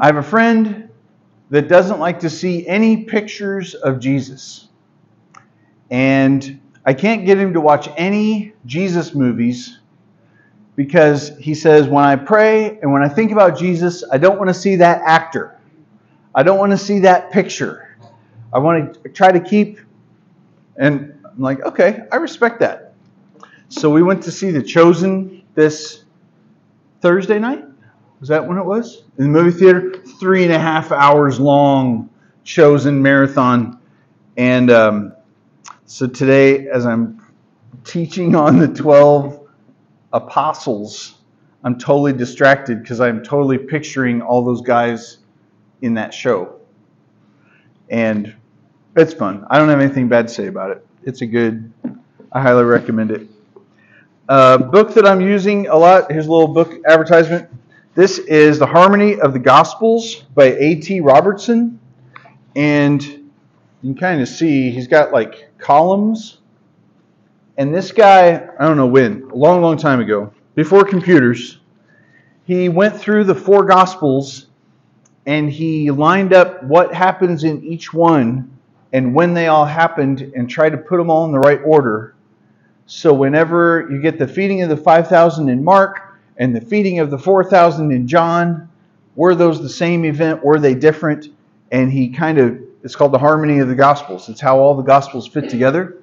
I have a friend that doesn't like to see any pictures of Jesus. And I can't get him to watch any Jesus movies because he says, when I pray and when I think about Jesus, I don't want to see that actor. I don't want to see that picture. I want to try to keep, and I'm like, okay, I respect that. So we went to see The Chosen this Thursday night. Was that when it was? In the movie theater? Three and a half hours long, Chosen marathon. And um, so today, as I'm teaching on the 12 apostles, I'm totally distracted because I'm totally picturing all those guys in that show. And it's fun. I don't have anything bad to say about it. It's a good, I highly recommend it. Uh, book that I'm using a lot, here's a little book advertisement. This is The Harmony of the Gospels by A.T. Robertson. And you can kind of see he's got like columns. And this guy, I don't know when, a long, long time ago, before computers, he went through the four Gospels and he lined up what happens in each one and when they all happened and tried to put them all in the right order. So whenever you get the feeding of the 5,000 in Mark and the feeding of the 4,000 in John, were those the same event? Were they different? And he kind of, it's called the harmony of the Gospels. It's how all the Gospels fit together.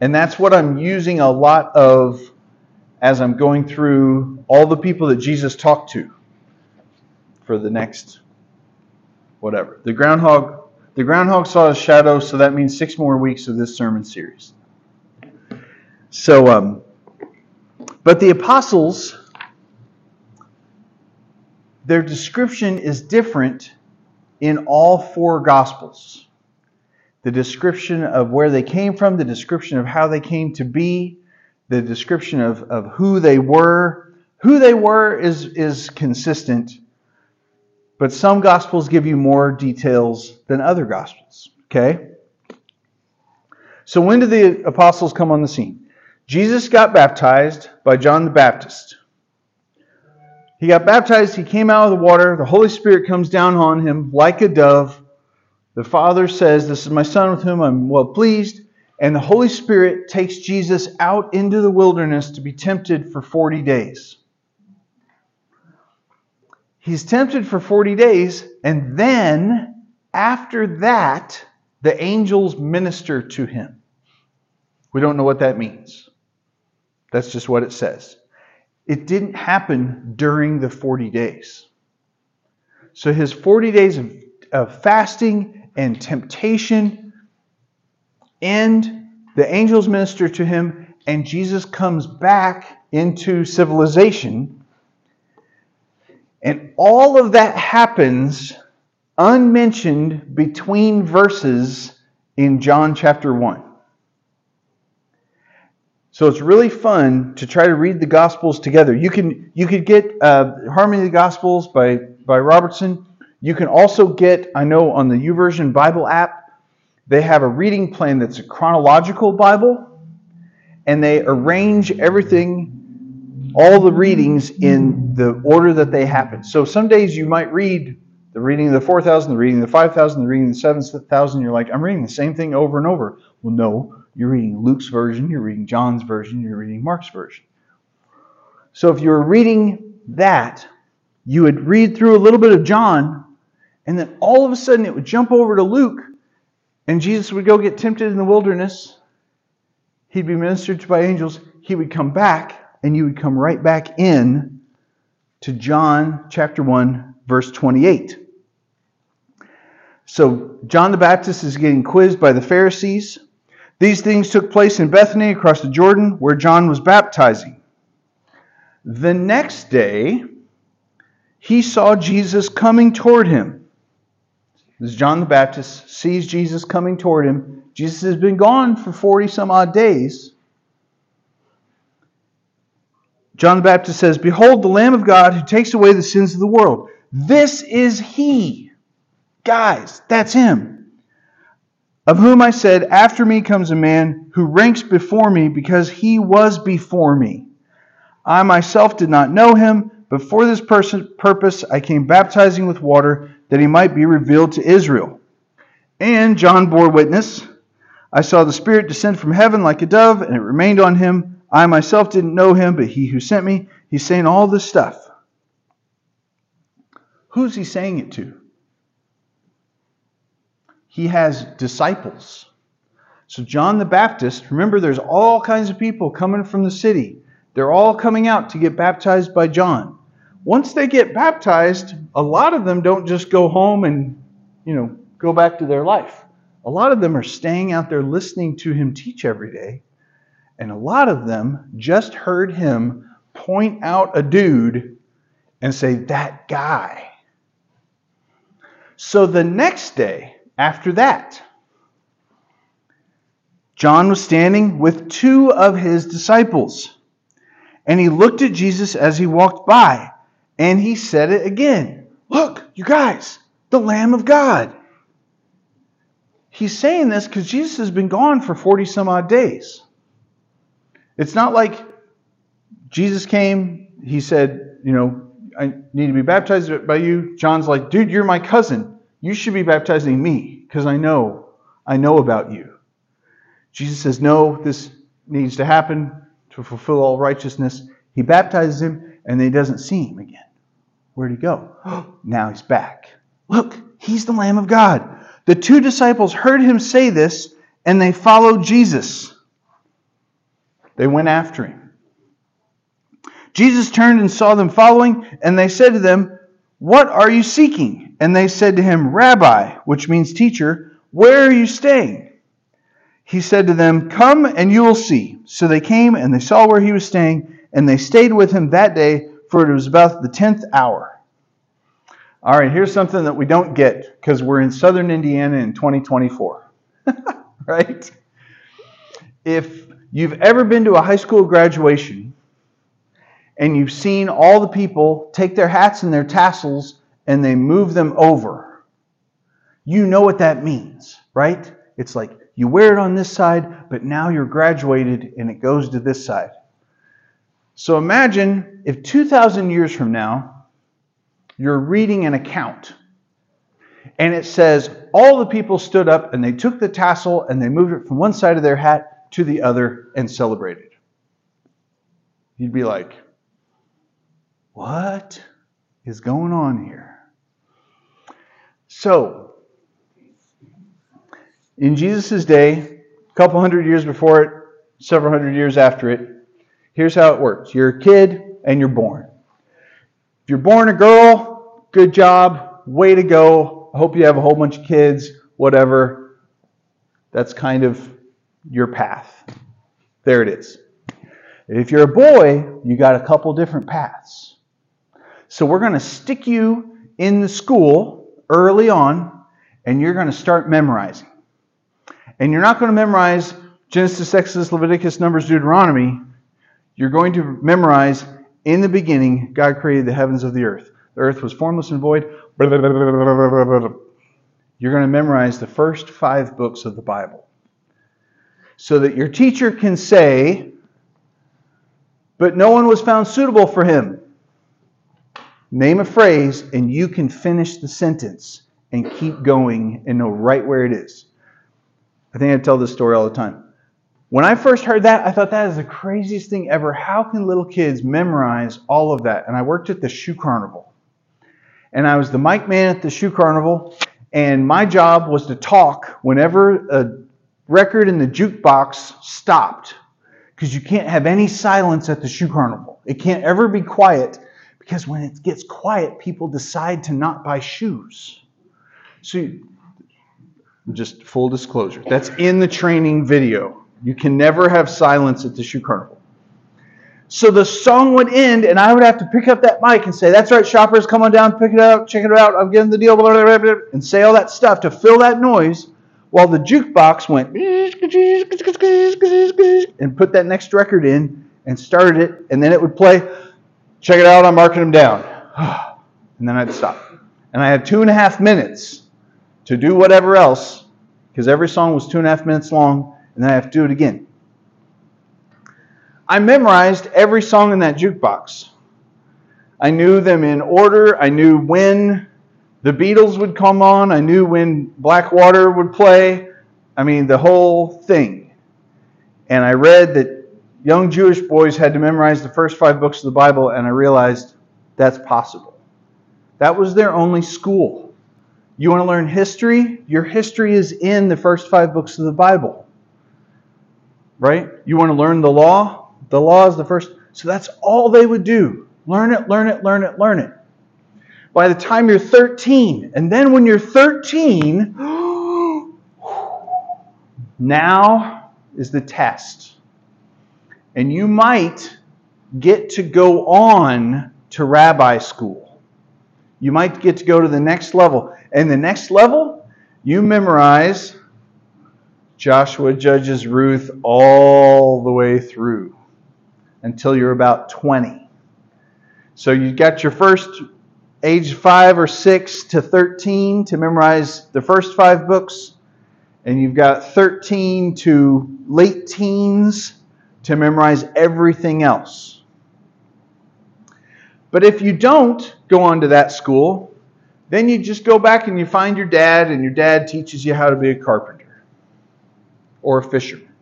And that's what I'm using a lot of as I'm going through all the people that Jesus talked to for the next whatever. The groundhog the groundhog saw a shadow, so that means six more weeks of this sermon series. So um but the apostles their description is different in all four gospels. The description of where they came from, the description of how they came to be, the description of, of who they were. Who they were is, is consistent but some gospels give you more details than other gospels. Okay? So when did the apostles come on the scene? Jesus got baptized by John the Baptist. He got baptized, he came out of the water, the Holy Spirit comes down on him like a dove. The Father says, This is my Son with whom I'm well pleased. And the Holy Spirit takes Jesus out into the wilderness to be tempted for 40 days. He's tempted for 40 days, and then after that, the angels minister to him. We don't know what that means. That's just what it says. It didn't happen during the 40 days. So his 40 days of, of fasting and temptation end, the angels minister to him, and Jesus comes back into civilization and all of that happens unmentioned between verses in John chapter 1. So it's really fun to try to read the Gospels together. You can you could get uh, Harmony of the Gospels by by Robertson. You can also get I know on the YouVersion Bible app they have a reading plan that's a chronological Bible, and they arrange everything all the readings in the order that they happen. So some days you might read the reading of the 4,000, the reading of the 5,000, the reading of the 7,000. You're like, I'm reading the same thing over and over. Well, no, you're reading Luke's version, you're reading John's version, you're reading Mark's version. So if you were reading that, you would read through a little bit of John, and then all of a sudden it would jump over to Luke, and Jesus would go get tempted in the wilderness. He'd be ministered to by angels. He would come back, and you would come right back in to John chapter 1, verse 28. So, John the Baptist is getting quizzed by the Pharisees. These things took place in Bethany across the Jordan where John was baptizing. The next day, he saw Jesus coming toward him. As John the Baptist sees Jesus coming toward him, Jesus has been gone for 40 some odd days. John the Baptist says, Behold the Lamb of God who takes away the sins of the world. This is he. Guys, that's him. Of whom I said, After me comes a man who ranks before me because he was before me. I myself did not know him, But for this person, purpose I came baptizing with water, that he might be revealed to Israel. And John bore witness. I saw the Spirit descend from heaven like a dove, and it remained on him. I myself didn't know him, but he who sent me, he's saying all this stuff. Who's he saying it to? He has disciples. So, John the Baptist, remember, there's all kinds of people coming from the city. They're all coming out to get baptized by John. Once they get baptized, a lot of them don't just go home and, you know, go back to their life. A lot of them are staying out there listening to him teach every day. And a lot of them just heard him point out a dude and say, That guy. So the next day after that, John was standing with two of his disciples. And he looked at Jesus as he walked by. And he said it again Look, you guys, the Lamb of God. He's saying this because Jesus has been gone for 40 some odd days. It's not like Jesus came, he said, You know, I need to be baptized by you. John's like, Dude, you're my cousin. You should be baptizing me because I know, I know about you. Jesus says, No, this needs to happen to fulfill all righteousness. He baptizes him and then he doesn't see him again. Where'd he go? now he's back. Look, he's the Lamb of God. The two disciples heard him say this and they followed Jesus. They went after him. Jesus turned and saw them following, and they said to them, What are you seeking? And they said to him, Rabbi, which means teacher, where are you staying? he said to them, Come and you will see. So they came and they saw where he was staying, and they stayed with him that day, for it was about the tenth hour. All right, here's something that we don't get because we're in southern Indiana in 2024. right? If you've ever been to a high school graduation and you've seen all the people take their hats and their tassels and they move them over, you know what that means, right? It's like you wear it on this side, but now you're graduated and it goes to this side. So imagine if 2,000 years from now, you're reading an account and it says all the people stood up and they took the tassel and they moved it from one side of their hat to the other and celebrated. You'd be like, what is going on here? So, in Jesus' day, a couple hundred years before it, several hundred years after it, here's how it works you're a kid and you're born. If you're born a girl, good job, way to go. I hope you have a whole bunch of kids, whatever. That's kind of your path. There it is. If you're a boy, you got a couple different paths. So we're going to stick you in the school early on, and you're going to start memorizing. And you're not going to memorize Genesis, Exodus, Leviticus, Numbers, Deuteronomy. You're going to memorize in the beginning, God created the heavens of the earth. The earth was formless and void. You're going to memorize the first five books of the Bible. So that your teacher can say, but no one was found suitable for him. Name a phrase, and you can finish the sentence and keep going and know right where it is. I think I tell this story all the time. When I first heard that, I thought that is the craziest thing ever. How can little kids memorize all of that? And I worked at the shoe carnival. And I was the mic man at the shoe carnival, and my job was to talk whenever a record in the jukebox stopped. Because you can't have any silence at the shoe carnival. It can't ever be quiet because when it gets quiet, people decide to not buy shoes. So just full disclosure. That's in the training video. You can never have silence at the shoe carnival. So the song would end, and I would have to pick up that mic and say, That's right, shoppers, come on down, pick it up, check it out, I'm getting the deal, blah, blah, blah, and say all that stuff to fill that noise while the jukebox went and put that next record in and started it, and then it would play, Check it out, I'm marking them down. And then I'd stop. And I had two and a half minutes to do whatever else, because every song was two and a half minutes long, and then I have to do it again. I memorized every song in that jukebox. I knew them in order. I knew when the Beatles would come on. I knew when Blackwater would play. I mean, the whole thing. And I read that young Jewish boys had to memorize the first five books of the Bible, and I realized that's possible. That was their only school. You want to learn history? Your history is in the first five books of the Bible. Right? You want to learn the law? The law is the first. So that's all they would do. Learn it, learn it, learn it, learn it. By the time you're 13, and then when you're 13, now is the test. And you might get to go on to rabbi school. You might get to go to the next level. And the next level, you memorize Joshua, Judges, Ruth all the way through until you're about 20. So you got your first age 5 or 6 to 13 to memorize the first five books, and you've got 13 to late teens to memorize everything else. But if you don't go on to that school, then you just go back and you find your dad, and your dad teaches you how to be a carpenter, or a fisherman,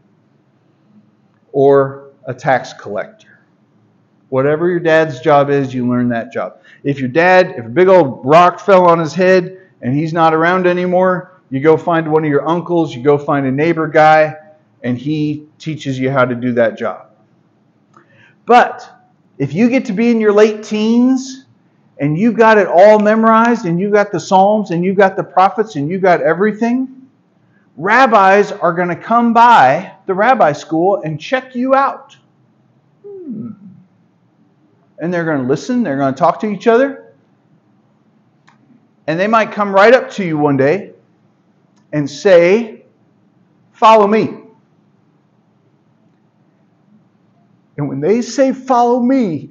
or a tax collector. Whatever your dad's job is, you learn that job. If your dad, if a big old rock fell on his head and he's not around anymore, you go find one of your uncles, you go find a neighbor guy, and he teaches you how to do that job. But if you get to be in your late teens and you've got it all memorized and you've got the Psalms and you've got the prophets and you've got everything, rabbis are going to come by the rabbi school and check you out. Hmm. And they're going to listen, they're going to talk to each other. And they might come right up to you one day and say, Follow me. And when they say, Follow me,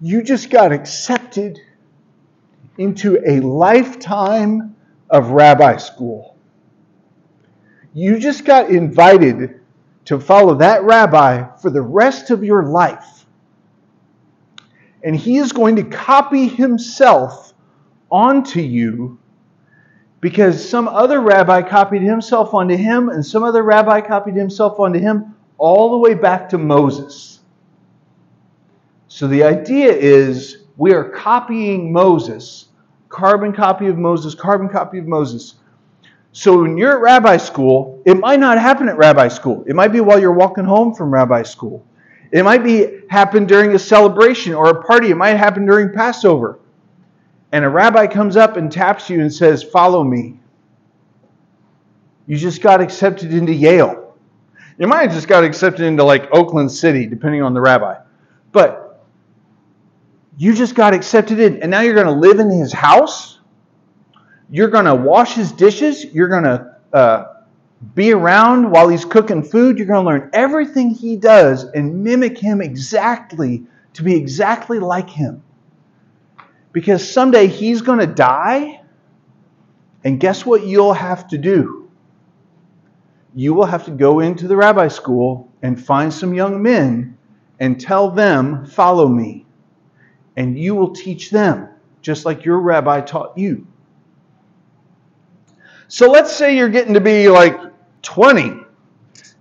you just got accepted into a lifetime of rabbi school. You just got invited to follow that rabbi for the rest of your life. And he is going to copy himself onto you because some other rabbi copied himself onto him, and some other rabbi copied himself onto him, all the way back to Moses. So the idea is we are copying Moses, carbon copy of Moses, carbon copy of Moses. So when you're at rabbi school, it might not happen at rabbi school. It might be while you're walking home from rabbi school. It might be happen during a celebration or a party. It might happen during Passover. And a rabbi comes up and taps you and says, "Follow me." You just got accepted into Yale. You might have just got accepted into like Oakland City, depending on the rabbi. But you just got accepted in, and now you're going to live in his house. You're going to wash his dishes. You're going to uh, be around while he's cooking food. You're going to learn everything he does and mimic him exactly to be exactly like him. Because someday he's going to die, and guess what you'll have to do? You will have to go into the rabbi school and find some young men and tell them, Follow me. And you will teach them, just like your rabbi taught you. So let's say you're getting to be like 20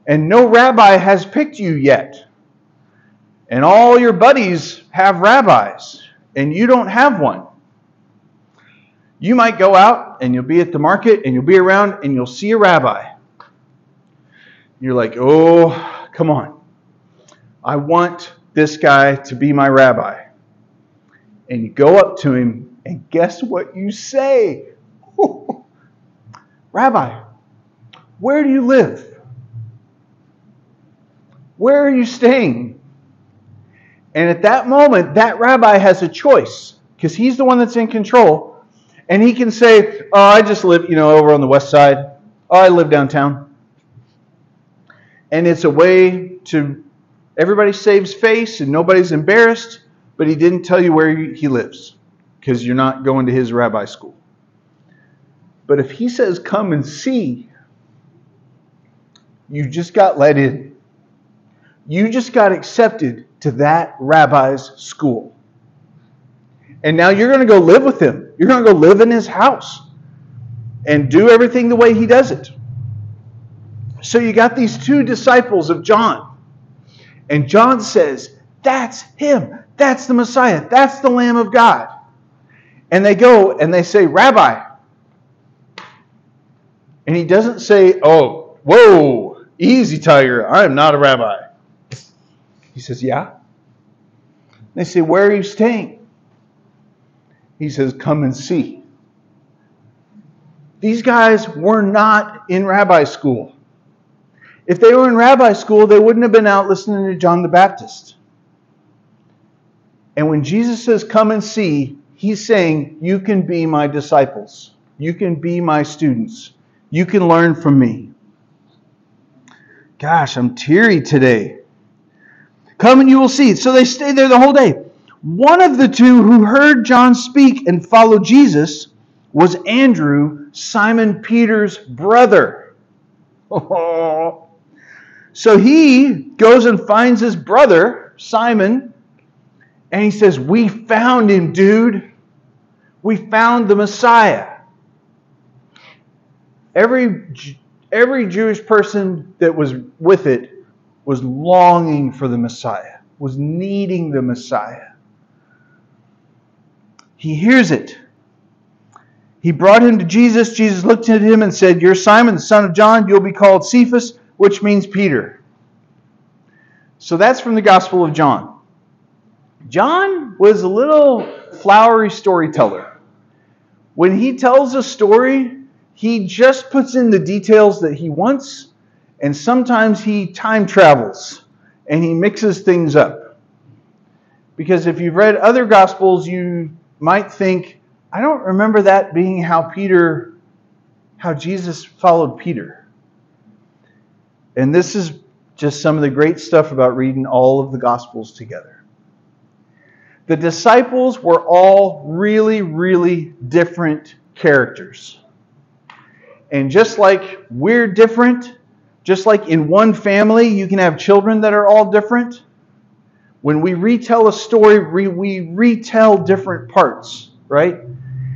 and no rabbi has picked you yet. And all your buddies have rabbis and you don't have one. You might go out and you'll be at the market and you'll be around and you'll see a rabbi you're like, oh, come on. I want this guy to be my rabbi. And you go up to him, and guess what you say? rabbi, where do you live? Where are you staying? And at that moment, that rabbi has a choice because he's the one that's in control. And he can say, Oh, I just live, you know, over on the west side. Oh, I live downtown and it's a way to everybody saves face and nobody's embarrassed, but he didn't tell you where he lives because you're not going to his rabbi school. But if he says, Come and see, you just got let in. You just got accepted to that rabbi's school. And now you're going to go live with him. You're going to go live in his house and do everything the way he does it. So you got these two disciples of John. And John says, That's him. That's the Messiah. That's the Lamb of God. And they go and they say, Rabbi. And he doesn't say, Oh, whoa, easy, Tiger. I am not a rabbi. He says, Yeah. They say, Where are you staying? He says, Come and see. These guys were not in rabbi school. If they were in rabbi school, they wouldn't have been out listening to John the Baptist. And when Jesus says, Come and see, he's saying, You can be my disciples. You can be my students. You can learn from me. Gosh, I'm teary today. Come and you will see. So they stayed there the whole day. One of the two who heard John speak and followed Jesus was Andrew, Simon Peter's brother. Oh, so he goes and finds his brother, Simon, and he says, We found him, dude. We found the Messiah. Every, every Jewish person that was with it was longing for the Messiah, was needing the Messiah. He hears it. He brought him to Jesus. Jesus looked at him and said, You're Simon, the son of John. You'll be called Cephas, which means Peter. So that's from the Gospel of John. John was a little flowery storyteller. When he tells a story, he just puts in the details that he wants, and sometimes he time travels and he mixes things up. Because if you've read other Gospels, you might think, I don't remember that being how Peter, how Jesus followed Peter. And this is just some of the great stuff about reading all of the Gospels together. The disciples were all really, really different characters. And just like we're different, just like in one family you can have children that are all different, when we retell a story, we, retell different parts, right?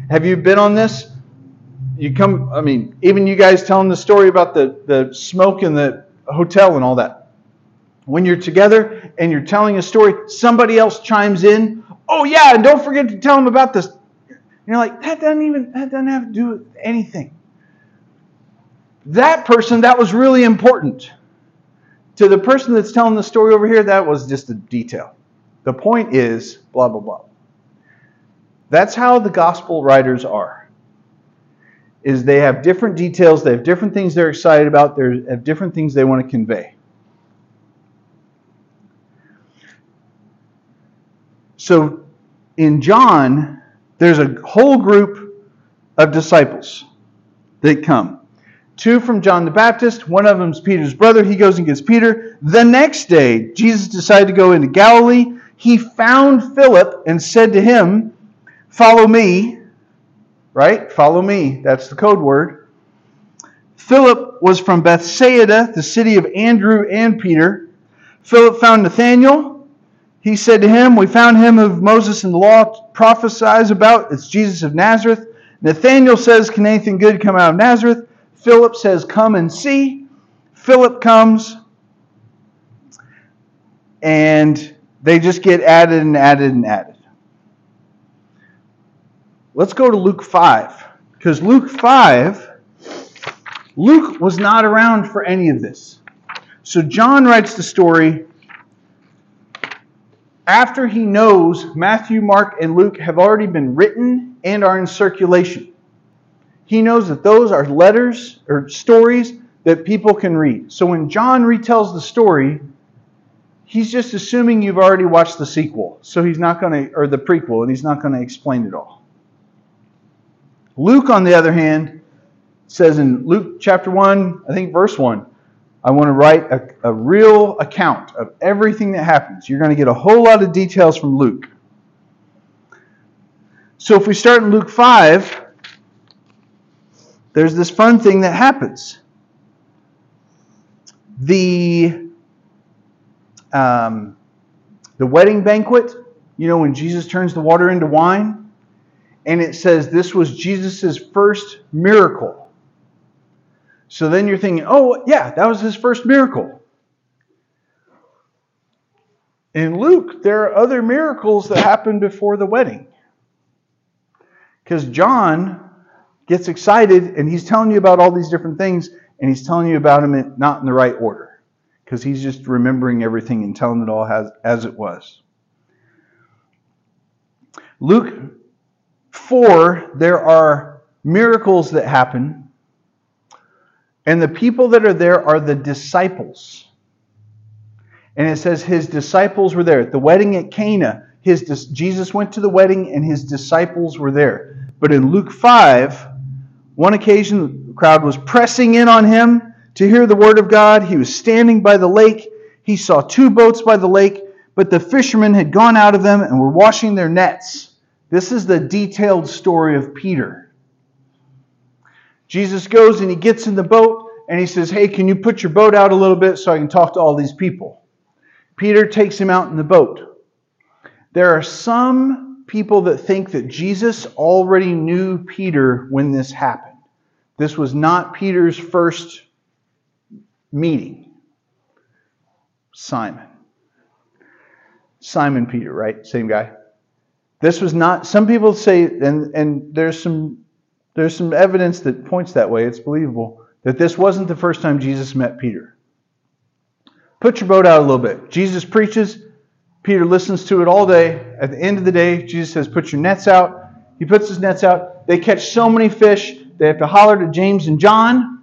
Have you been on this? You come, I mean, even you guys telling the story about the, the smoke in the hotel and all that. When you're together and you're telling a story, somebody else chimes in. Oh yeah, and don't forget to tell them about this. And You're like, that doesn't even that doesn't have to do with anything. That person, that was really important. To the person that's telling the story over here, that was just a detail. The point is, blah, blah, blah. That's how the gospel writers are. Is they have different details, they have different things they're excited about, they have different things they want to convey. So in John, there's a whole group of disciples that come. Two from John the Baptist, one of them's Peter's brother. He goes and gets Peter. The next day, Jesus decided to go into Galilee. He found Philip and said to him, Follow me. Right? Follow me. That's the code word. Philip was from Bethsaida, the city of Andrew and Peter. Philip found Nathanael. He said to him, We found him of Moses and the law prophesies about. It's Jesus of Nazareth. Nathanael says, Can anything good come out of Nazareth? Philip says, Come and see. Philip comes, and they just get added and added and added. Let's go to Luke 5. Because Luke 5, Luke was not around for any of this. So John writes the story after he knows Matthew, Mark, and Luke have already been written and are in circulation. He knows that those are letters or stories that people can read. So when John retells the story, he's just assuming you've already watched the sequel. So he's not going to, or the prequel, and he's not going to explain it all. Luke, on the other hand, says in Luke chapter 1, I think verse 1, I want to write a, a real account of everything that happens. You're going to get a whole lot of details from Luke. So if we start in Luke 5, there's this fun thing that happens. The, um, the wedding banquet You know, when Jesus turns the water into wine, and it says this was Jesus' first miracle. So then you're thinking, oh, yeah, that was his first miracle. In Luke, there are other miracles that happen before the wedding. Because John gets excited and he's telling you about all these different things, and he's telling you about them not in the right order. Because he's just remembering everything and telling it all as, as it was. Luke 4, there are miracles that happen, and the people that are there are the disciples. And it says his disciples were there. At the wedding at Cana, his, Jesus went to the wedding and his disciples were there. But in Luke 5, one occasion the crowd was pressing in on him to hear the word of God. He was standing by the lake. He saw two boats by the lake, but the fishermen had gone out of them and were washing their nets. This is the detailed story of Peter. Jesus goes and he gets in the boat and he says, Hey, can you put your boat out a little bit so I can talk to all these people? Peter takes him out in the boat. There are some people that think that Jesus already knew Peter when this happened. This was not Peter's first meeting. Simon. Simon Peter, right? Same guy. This was not some people say and and there's some there's some evidence that points that way. It's believable that this wasn't the first time Jesus met Peter. Put your boat out a little bit. Jesus preaches. Peter listens to it all day. At the end of the day, Jesus says, Put your nets out. He puts his nets out. They catch so many fish, they have to holler to James and John.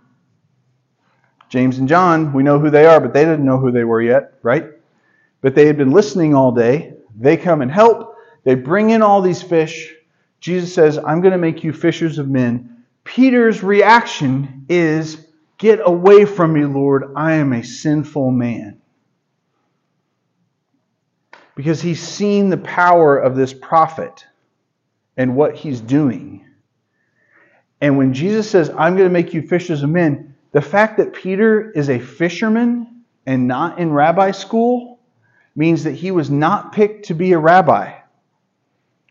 James and John, we know who they are, but they didn't know who they were yet, right? But they had been listening all day. They come and help. They bring in all these fish. Jesus says, I'm going to make you fishers of men. Peter's reaction is, Get away from me, Lord. I am a sinful man. Because he's seen the power of this prophet and what he's doing. And when Jesus says, I'm going to make you fishers of men, the fact that Peter is a fisherman and not in rabbi school means that he was not picked to be a rabbi.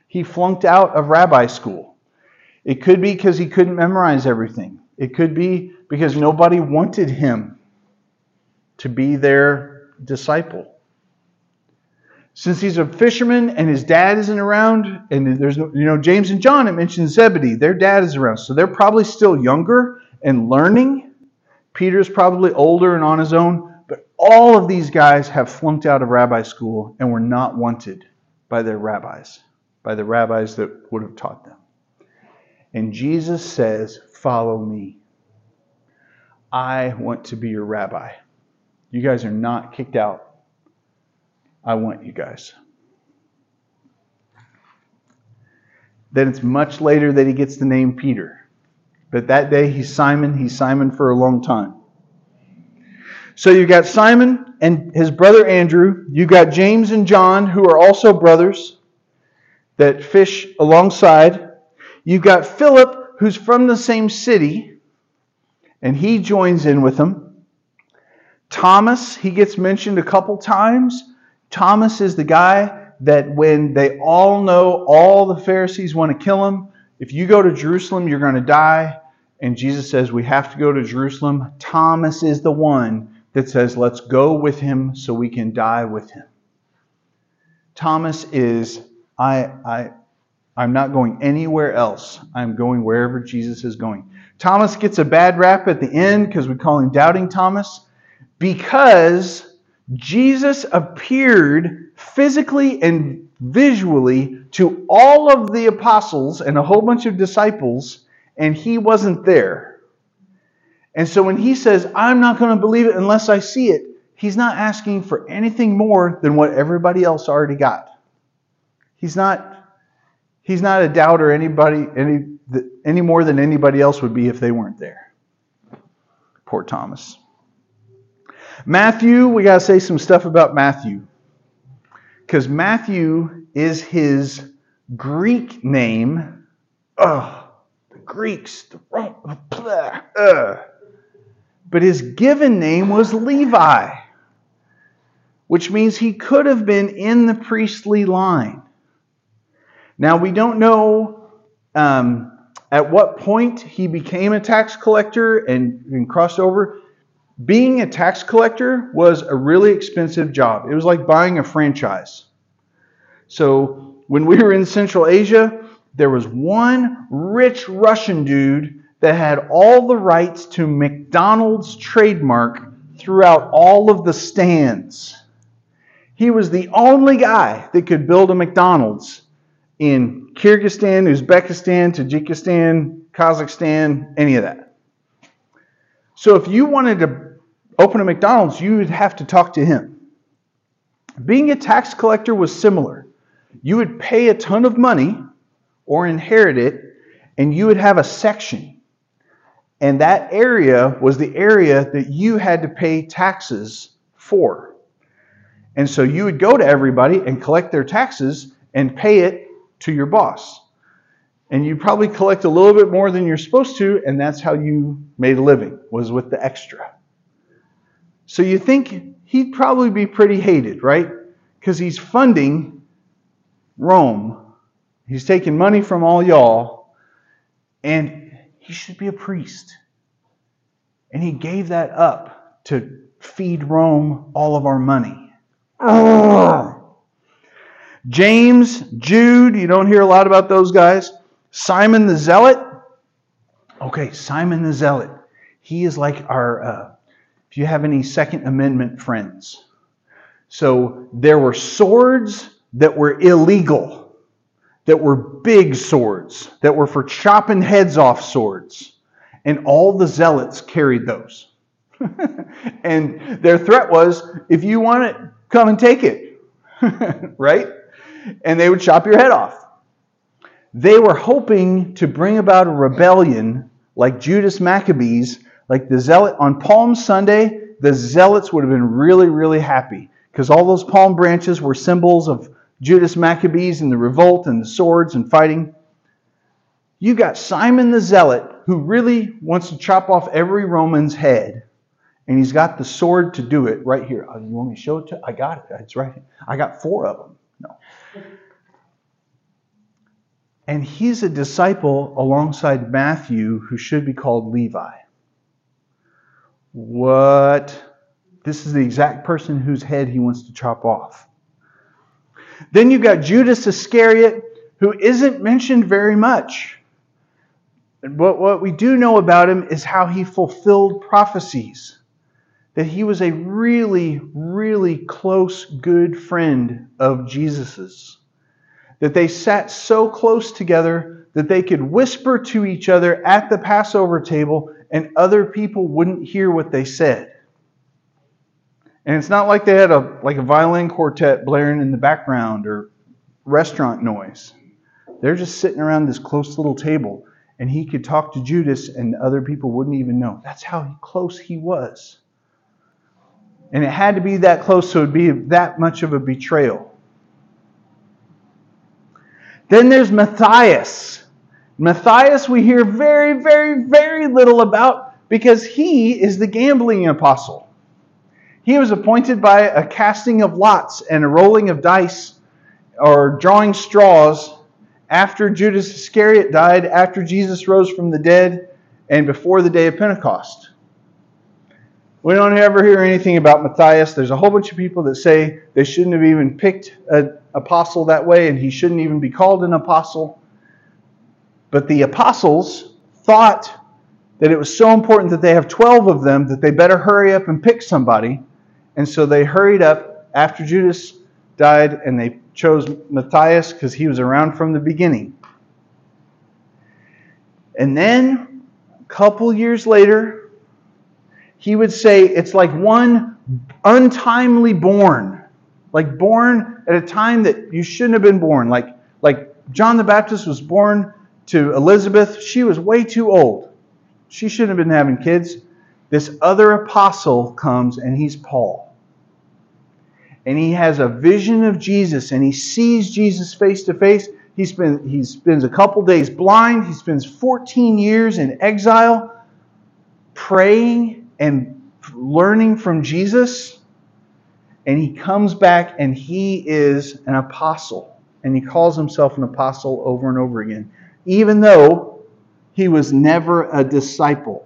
He flunked out of rabbi school. It could be because he couldn't memorize everything. It could be because nobody wanted him to be their disciple. Since he's a fisherman and his dad isn't around, and there's no, you know, James and John, it mentions Zebedee, their dad is around. So they're probably still younger and learning. Peter's probably older and on his own, but all of these guys have flunked out of rabbi school and were not wanted by their rabbis, by the rabbis that would have taught them. And Jesus says, Follow me. I want to be your rabbi. You guys are not kicked out. I want you guys. Then it's much later that he gets the name Peter. But that day he's Simon. He's Simon for a long time. So you've got Simon and his brother Andrew. You got James and John, who are also brothers that fish alongside. You've got Philip, who's from the same city, and he joins in with them. Thomas, he gets mentioned a couple times. Thomas is the guy that when they all know all the Pharisees want to kill him, if you go to Jerusalem, you're going to die. And Jesus says, We have to go to Jerusalem. Thomas is the one that says, Let's go with him so we can die with him. Thomas is, I, I, I'm not going anywhere else. I'm going wherever Jesus is going. Thomas gets a bad rap at the end because we call him Doubting Thomas because Jesus appeared physically and visually to all of the apostles and a whole bunch of disciples, and he wasn't there. And so when he says, I'm not going to believe it unless I see it, he's not asking for anything more than what everybody else already got. He's not, he's not a doubter anybody any, any more than anybody else would be if they weren't there. Poor Thomas. Matthew, we got to say some stuff about Matthew. Because Matthew is his Greek name. Ugh, the Greeks. The, blah, uh. But his given name was Levi, which means he could have been in the priestly line. Now, we don't know um, at what point he became a tax collector and, and crossed over. Being a tax collector was a really expensive job. It was like buying a franchise. So, when we were in Central Asia, there was one rich Russian dude that had all the rights to McDonald's trademark throughout all of the stands. He was the only guy that could build a McDonald's in Kyrgyzstan, Uzbekistan, Tajikistan, Kazakhstan, any of that. So if you wanted to open a McDonald's, you would have to talk to him. Being a tax collector was similar. You would pay a ton of money or inherit it, and you would have a section and that area was the area that you had to pay taxes for. And so you would go to everybody and collect their taxes and pay it to your boss. And you probably collect a little bit more than you're supposed to, and that's how you made a living, was with the extra. So you think he'd probably be pretty hated, right? Because he's funding Rome. He's taking money from all y'all, and he should be a priest. And he gave that up to feed Rome all of our money. Oh. James, Jude, you don't hear a lot about those guys. Simon the Zealot. Okay, Simon the Zealot. He is like our, uh, if you have any Second Amendment friends. So there were swords that were illegal that were big swords, that were for chopping heads off swords. And all the zealots carried those. and their threat was if you want it, come and take it. right? And they would chop your head off. They were hoping to bring about a rebellion like Judas Maccabeus, like the zealot on Palm Sunday. The zealots would have been really, really happy because all those palm branches were symbols of Judas Maccabeus and the revolt and the swords and fighting. You got Simon the Zealot, who really wants to chop off every Roman's head. And he's got the sword to do it right here. Oh, you want me to show it to? I got it. It's right here. I got four of them. No. And he's a disciple alongside Matthew, who should be called Levi. What? This is the exact person whose head he wants to chop off. Then you've got Judas Iscariot, who isn't mentioned very much. But what we do know about him is how he fulfilled prophecies. That he was a really, really close, good friend of Jesus's. That they sat so close together that they could whisper to each other at the Passover table and other people wouldn't hear what they said. And it's not like they had a like a violin quartet blaring in the background or restaurant noise. They're just sitting around this close little table, and he could talk to Judas, and other people wouldn't even know. That's how close he was. And it had to be that close, so it'd be that much of a betrayal. Then there's Matthias. Matthias, we hear very, very, very little about because he is the gambling apostle. He was appointed by a casting of lots and a rolling of dice or drawing straws after Judas Iscariot died, after Jesus rose from the dead, and before the day of Pentecost. We don't ever hear anything about Matthias. There's a whole bunch of people that say they shouldn't have even picked an apostle that way and he shouldn't even be called an apostle. But the apostles thought that it was so important that they have 12 of them that they better hurry up and pick somebody. And so they hurried up after Judas died and they chose Matthias because he was around from the beginning. And then, a couple years later, he would say it's like one untimely born, like born at a time that you shouldn't have been born. Like, like John the Baptist was born to Elizabeth, she was way too old. She shouldn't have been having kids. This other apostle comes, and he's Paul and he has a vision of Jesus and he sees Jesus face to face. He spends, he spends a couple days blind. He spends 14 years in exile praying and learning from Jesus. And he comes back and he is an apostle. and he calls himself an apostle over and over again, even though he was never a disciple.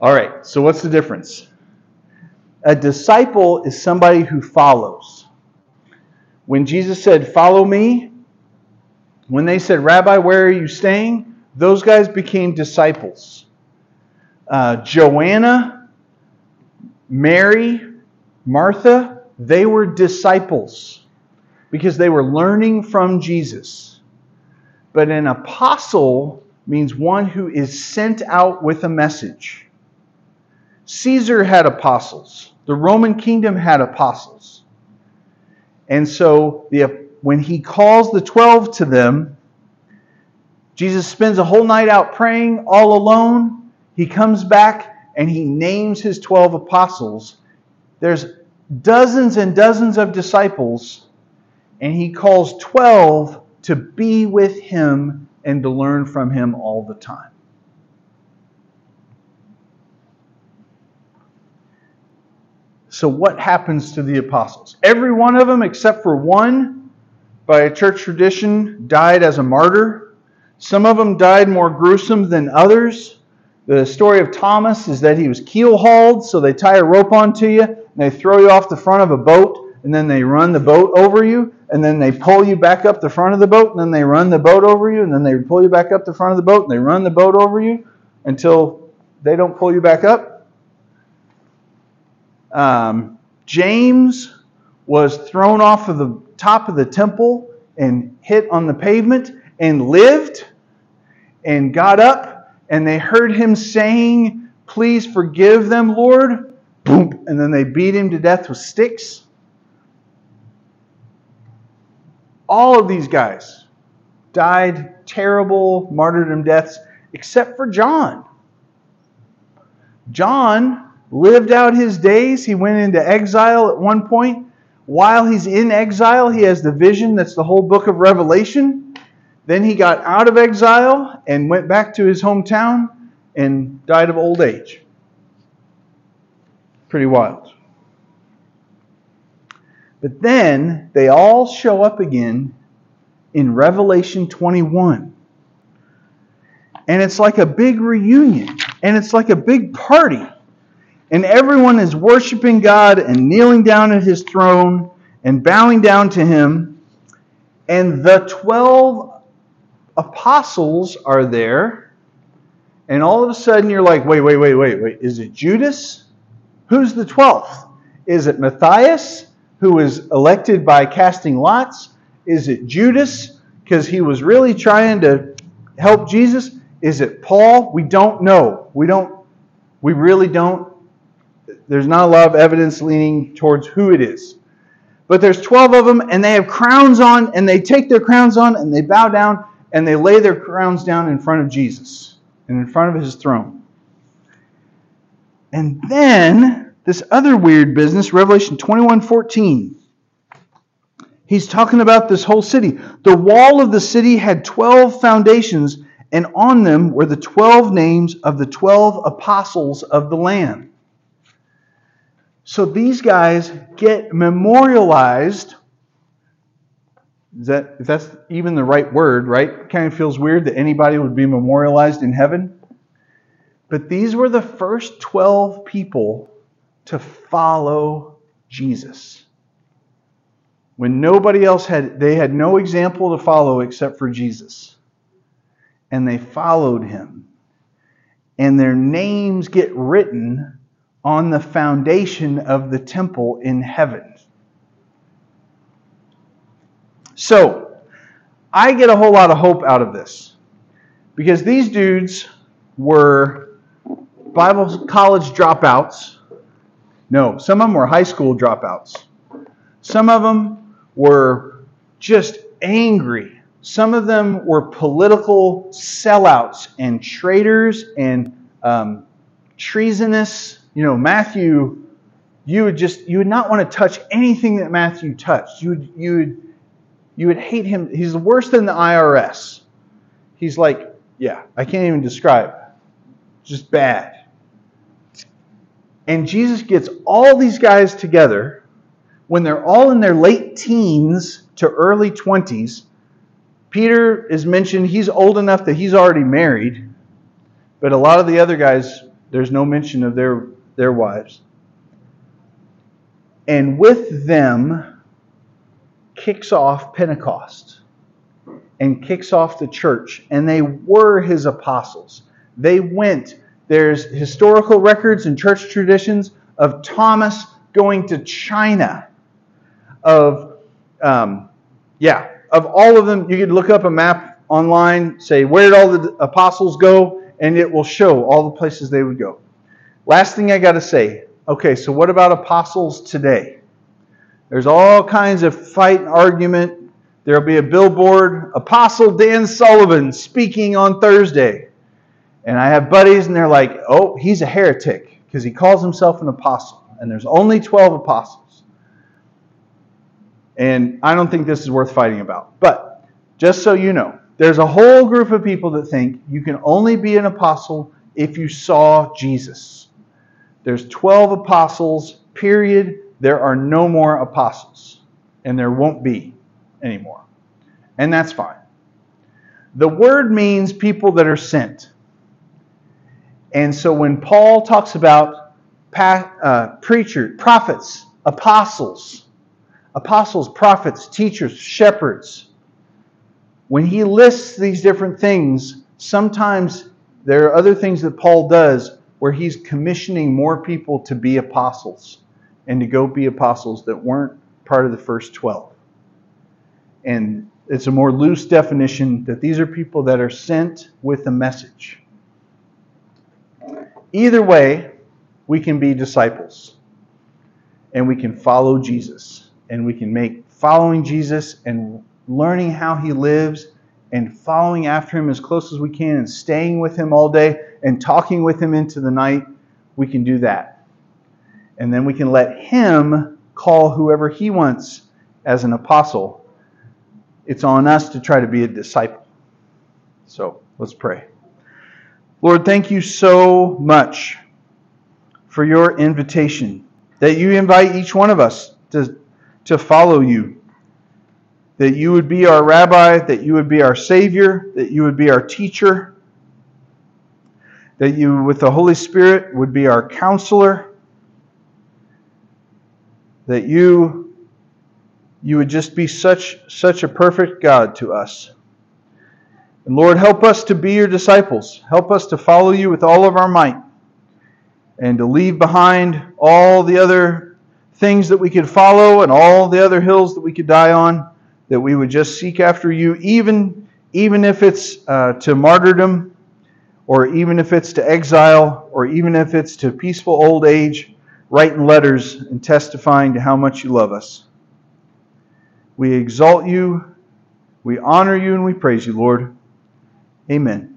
All right, so what's the difference? A disciple is somebody who follows. When Jesus said, Follow me, when they said, Rabbi, where are you staying? Those guys became disciples. Uh, Joanna, Mary, Martha, they were disciples because they were learning from Jesus. But an apostle means one who is sent out with a message. Caesar had apostles, the Roman kingdom had apostles. And so the, when he calls the 12 to them, Jesus spends a whole night out praying all alone. He comes back and he names his 12 apostles. There's dozens and dozens of disciples, and he calls 12 to be with him and to learn from him all the time. So, what happens to the apostles? Every one of them, except for one, by a church tradition, died as a martyr. Some of them died more gruesome than others. The story of Thomas is that he was keel hauled, so they tie a rope onto you, and they throw you off the front of a boat, and then they run the boat over you, and then they pull you back up the front of the boat, and then they run the boat over you, and then they pull you back up the front of the boat, and they run the boat over you until they don't pull you back up. Um, James was thrown off of the top of the temple and hit on the pavement and lived and got up, and they heard him saying, Please forgive them, Lord. Boom. And then they beat him to death with sticks. All of these guys died terrible martyrdom deaths, except for John. John lived out his days. He went into exile at one point. While he's in exile, he has the vision that's the whole book of Revelation. Then he got out of exile and went back to his hometown and died of old age. Pretty wild. But then they all show up again in Revelation 21. And it's like a big reunion, and it's like a big party and everyone is worshiping God and kneeling down at his throne and bowing down to him. And the 12 apostles are there. And all of a sudden you're like, wait, wait, wait, wait, wait. Is it Judas? Who's the 12th? Is it Matthias, who was elected by casting lots? Is it Judas, because he was really trying to help Jesus? Is it Paul? We don't know. We don't, we really don't there's not a lot of evidence leaning towards who it is. But there's 12 of them, and they have crowns on, and they take their crowns on, and they bow down, and they lay their crowns down in front of Jesus and in front of his throne. And then this other weird business, Revelation 21 14. He's talking about this whole city. The wall of the city had 12 foundations, and on them were the 12 names of the 12 apostles of the Lamb. So these guys get memorialized. Is that, if that's even the right word, right? Kind of feels weird that anybody would be memorialized in heaven. But these were the first 12 people to follow Jesus. When nobody else had, they had no example to follow except for Jesus. And they followed him. And their names get written on the foundation of the temple in heaven. So, I get a whole lot of hope out of this because these dudes were Bible college dropouts. No, some of them were high school dropouts. Some of them were just angry. Some of them were political sellouts and traitors and um, treasonous you know, Matthew, you would just you would not want to touch anything that Matthew touched. You would you would you would hate him. He's worse than the IRS. He's like, yeah, I can't even describe. Just bad. And Jesus gets all these guys together when they're all in their late teens to early 20s, Peter is mentioned, he's old enough that he's already married, but a lot of the other guys, there's no mention of their, their wives. And with them kicks off Pentecost and kicks off the church. And they were his apostles. They went. There's historical records and church traditions of Thomas going to China, of, um, yeah, of all of them. You could look up a map online, say, where did all the apostles go? And it will show all the places they would go. Last thing I got to say okay, so what about apostles today? There's all kinds of fight and argument. There'll be a billboard, Apostle Dan Sullivan speaking on Thursday. And I have buddies, and they're like, oh, he's a heretic because he calls himself an apostle. And there's only 12 apostles. And I don't think this is worth fighting about. But just so you know, there's a whole group of people that think you can only be an apostle if you saw Jesus. There's 12 apostles, period there are no more apostles, and there won't be anymore. And that's fine. The word means people that are sent. And so when Paul talks about uh, preachers, prophets, apostles, apostles, prophets, teachers, shepherds, when he lists these different things, sometimes there are other things that Paul does where he's commissioning more people to be apostles and to go be apostles that weren't part of the first 12. And it's a more loose definition that these are people that are sent with a message. Either way, we can be disciples and we can follow Jesus and we can make following Jesus and learning how he lives and following after him as close as we can and staying with him all day and talking with him into the night, we can do that and then we can let Him call whoever He wants as an apostle. It's on us to try to be a disciple. So let's pray. Lord, thank you so much for your invitation, that you invite each one of us to, to follow you, that you would be our rabbi, that you would be our Savior, that you would be our teacher, that you, with the Holy Spirit, would be our counselor that you you would just be such such a perfect God to us. And Lord, help us to be your disciples. Help us to follow you with all of our might and to leave behind all the other things that we could follow and all the other hills that we could die on, that we would just seek after you, even, even if it's uh, to martyrdom, or even if it's to exile, or even if it's to peaceful old age writing letters and testifying to how much you love us. We exalt you, we honor you, and we praise you, Lord. Amen.